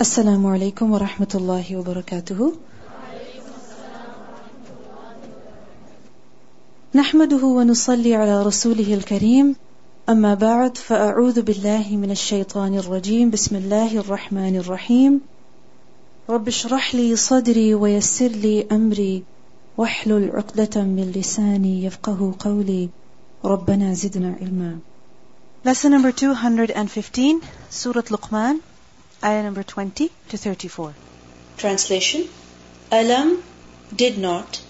السلام عليكم ورحمة الله وبركاته. نحمده ونصلي على رسوله الكريم. أما بعد فأعوذ بالله من الشيطان الرجيم. بسم الله الرحمن الرحيم. رب اشرح لي صدري ويسر لي أمري. واحلل عقدة من لساني يفقه قولي. ربنا زدنا علما. Lesson number 215, Surah Luqman, ayah number 20 to 34. Translation Alam did not,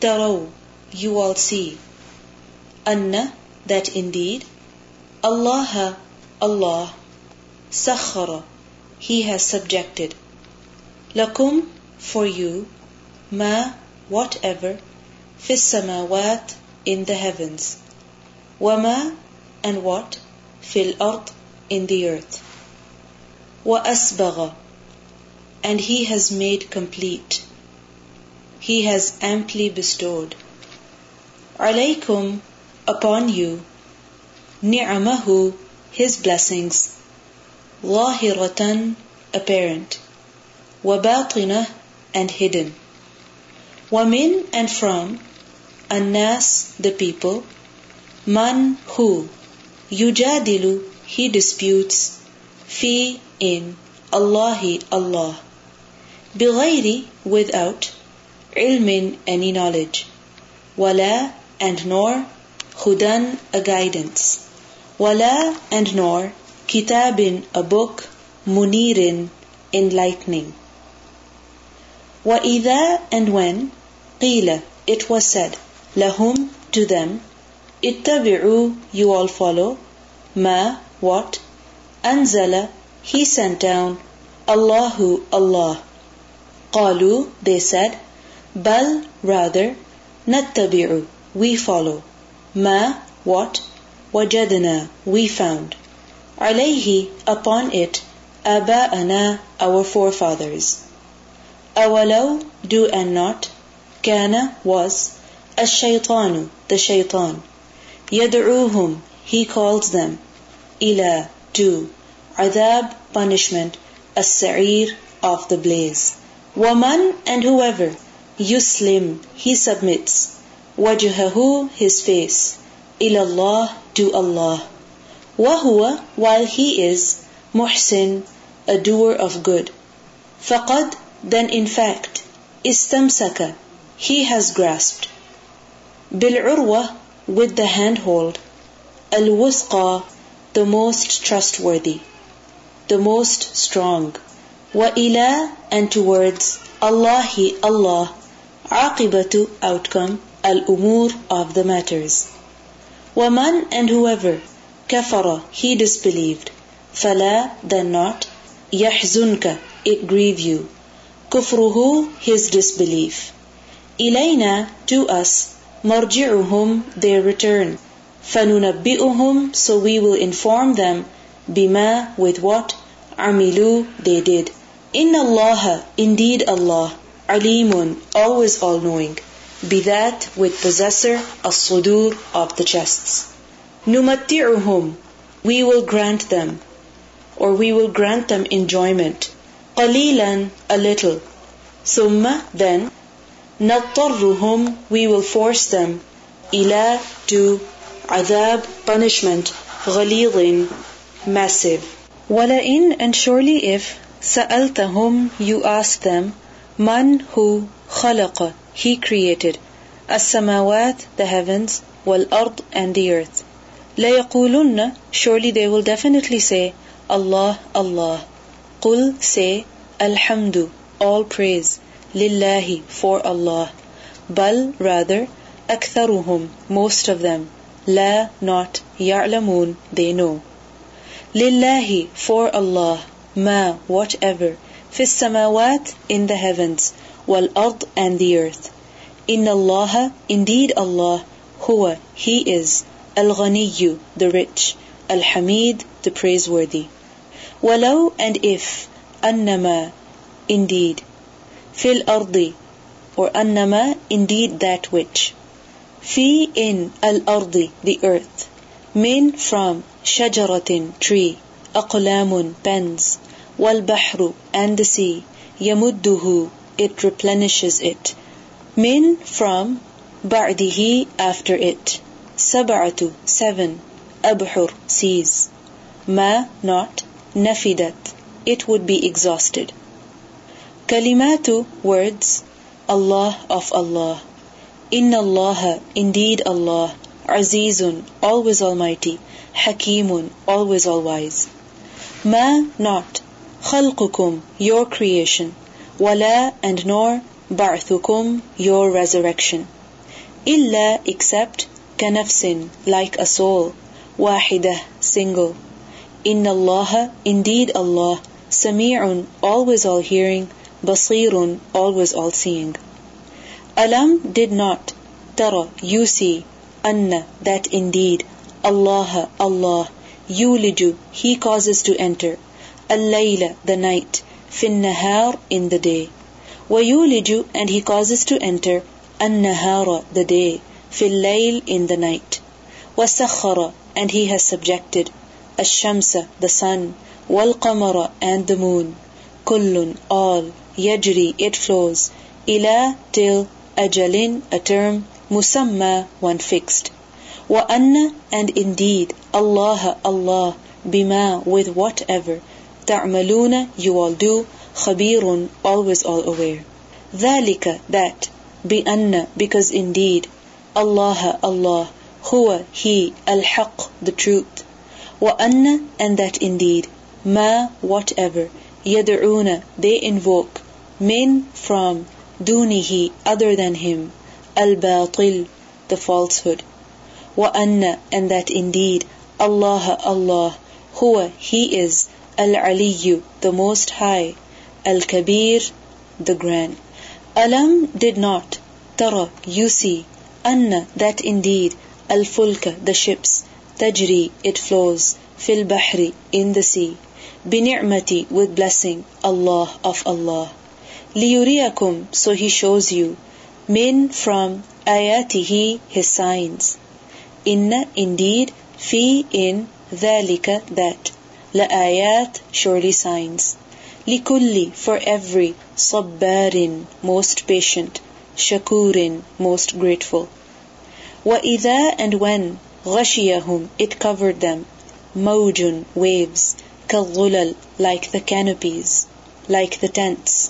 Taraw, you all see, Anna, that indeed, Allah, Allah, Sakhara, He has subjected, Lakum, for you, Ma, whatever, Fis samawat, in the heavens, Wama, and what, Fil ard, in the earth. وأسبغ and he has made complete he has amply bestowed عليكم upon you نعمه his blessings ظاهرة apparent وباطنة and hidden ومن and from الناس the people من who يجادل he disputes في in Allahi Allah بغير without علم any knowledge ولا and nor hudan a guidance ولا and nor kitabin a book munirin enlightening وإذا and when قيل it was said lahum to them اتبعوا you all follow ما what Anzala, he sent down, Allahu Allah. Qalu, they said, Bal, rather, Nattabi'u, we follow. Ma, what? Wajadna, we found. Alayhi, upon it, Aba'ana, our forefathers. Awalaw, do and not. Kana, was. Ash-shaytanu, the shaytan, Yad'uhum, he calls them. Ila, do adab, punishment, as-sa'ir, of the blaze. Waman, and whoever, yuslim, he submits, wajhahu, his face, ilallah, to Allah. Wahuwa, while he is, muhsin, a doer of good. Faqad, then in fact, istamsaka, he has grasped. Bil'urwa, with the handhold, al-wusqa, the most trustworthy the most strong. Ila and towards Allahi Allah aqibatu outcome al umur of the matters. Waman and whoever kafara he disbelieved fala then not yahzunka it grieve you kufruhu his disbelief ilayna to us marji'uhum their return fanunabbi'uhum so we will inform them bima with what amilu they did. Inna Allah, indeed Allah, alimun, always all knowing, be that with possessor as-sudur of the chests. Numatti'uhum, we will grant them, or we will grant them enjoyment. Qalilan, a little. Summa, then, nattarruhum, we will force them. Ila, to, adab, punishment, ghalidin, massive. وَلَئِن and surely if سَأَلْتَهُمْ you ask them Man who خَلَقَ He created السماوات the heavens والأرض and the earth لَيَقُولُنَّ surely they will definitely say Allah Allah قُل say الحمد all praise لله for Allah بل rather أكثرهم most of them لا not يعلمون they know Lillahi for Allah ma whatever fis samawat in the heavens wal ard and the earth. Inna Allah indeed Allah huwa he is al ghaniyyu the rich al hamid the praiseworthy. Walau and if annama indeed fil ardi or annama indeed that which fi in al ardi the earth min from شجرة tree أقلام pens والبحر and the sea يمده it replenishes it min from بعده after it سبعة seven أبحر seas ما not نفدت it would be exhausted كلمات words Allah of Allah Inna Allah, indeed Allah, Azizun, always almighty, Hakimun, always all wise. Ma, not, Khalqukum, your creation, Wala, and nor, Ba'thukum, your resurrection. Illa, except, Kanafsin, like a soul, Wahidah, single. Inna Allah, indeed Allah, Sami'un, always all hearing, Basirun, always all seeing. Alam did not. Tara, you see. Anna, that indeed. Allah, Allah. Yuliju, He causes to enter. Al-layla, the night. Fin nahar, in the day. Wayuliju, and He causes to enter. An-nahara, the day. Fil in the night. Wasakhara, and He has subjected. Ash-shamsa, the sun. Wal-qamara, and the moon. Kullun, all. Yajri, it flows. Ila, till ajalin, a term, musamma, one fixed. Wa anna, and indeed, Allah, Allah, bima, with whatever, ta'maluna, you all do, khabirun, always all aware. ذلك, that, bi anna, because indeed, Allah, Allah, huwa, he, al-haq, the truth. Wa anna, and that indeed, ma, whatever, yad'una, they invoke, min, from, dunihi other than him al-batil the falsehood wa anna and that indeed Allah Allah huwa he is al-aliyu the most high al-kabir the grand alam did not tara you see anna that indeed al-fulka the ships tajri it flows fil bahri in the sea bini'mati with blessing Allah of Allah لِيُرِيَكُمْ So He shows you. Min from ayatihi His signs. Inna indeed fi in ذلك that. لآيات surely signs. لِكُلِّ for every صبار most patient. shakurin most grateful. وَإِذَا and when غَشِيَهُمْ it covered them. موج waves. كالظلل like the canopies. Like the tents.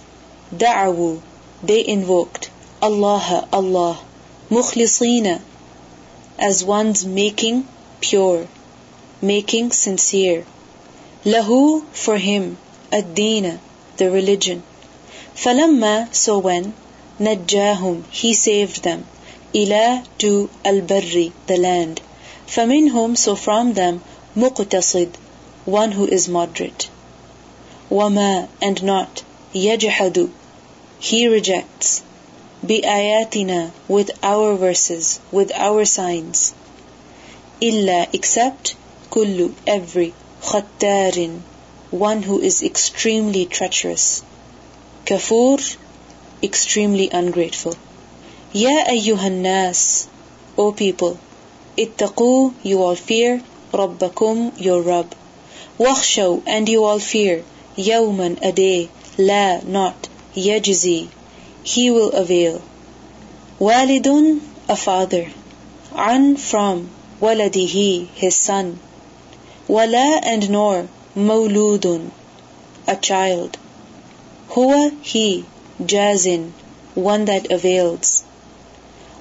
دعوا they invoked Allah, Allah, mukhlisina, as one's making pure, making sincere. Lahu, for him, ad-dina, the religion. Falamma, so when, najjahum, he saved them, ila, to al-barri, the land. Faminhum, so from them, muqtasid, one who is moderate. Wama, and not, yajhadu, he rejects. بِآيَاتِنَا with our verses, with our signs. إِلَّا except كُلُّ every خَتَّارٍ one who is extremely treacherous. كفور extremely ungrateful. يا أيها الناس O people اتقوا you all fear ربكم your Rabb واخشوا and you all fear يوما a day لا not يجزي he will avail. Walidun a father. An from waladihi his son. Wala and nor mawludun a child. Huwa he jazin one that avails.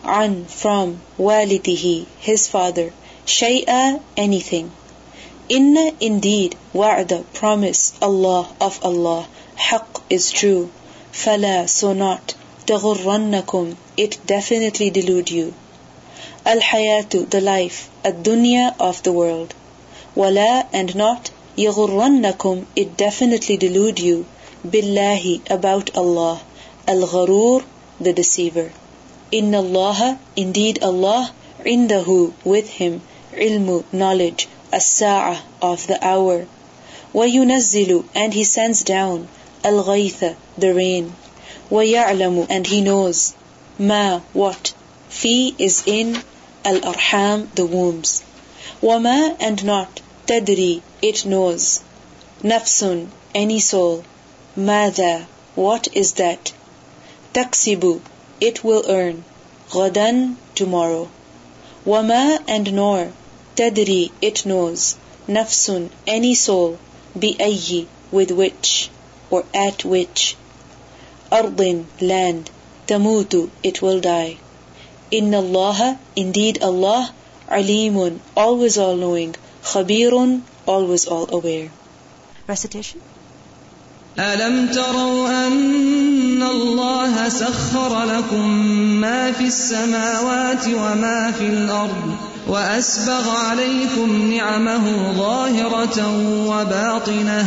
An from walidihi his father. Shay'a anything. Inna indeed wa'da promise Allah of Allah haq is true فلا so not تغرنكم it definitely delude you الحياة the life الدنيا of the world ولا and not يغرنكم it definitely delude you بالله about Allah الغرور the deceiver إن الله indeed Allah عنده with him علم knowledge الساعة of the hour وينزل and he sends down الغيث the rain ويعلم and he knows ما what في is in الأرحام the wombs وما and not تدري it knows نفس any soul. ماذا, what is that? تكسب, it will earn. غدا, tomorrow. وما and nor, تدري, it knows. نفس, any soul. بأي, with which, or at which. أرض, land. تموت, it will die. إن الله, indeed Allah, عليم, always all knowing. خبير, always all aware. Recitation. ألم تروا أن الله سخر لكم ما في السماوات وما في الأرض وأسبغ عليكم نعمه ظاهرة وباطنة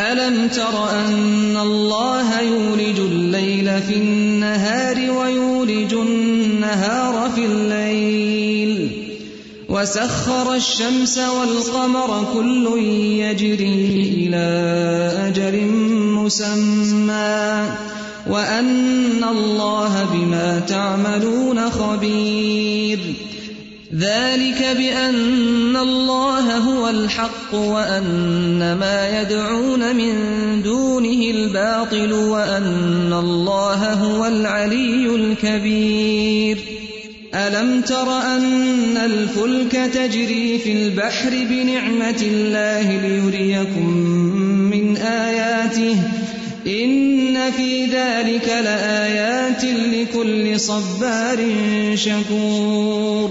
ألم تر أن الله يولج الليل في النهار ويولج النهار في الليل؟ وسخر الشمس والقمر كل يجري إلى أجل مسمى. وأن الله بما تعملون خبير. ذلك بأن الله هو الحق وأن ما يدعون من دونه الباطل وأن الله هو العلي الكبير. ألم تر أن الفلك تجري في البحر بنعمة الله ليريكم من آياته؟ إن في ذلك لآيات لكل صبار شكور.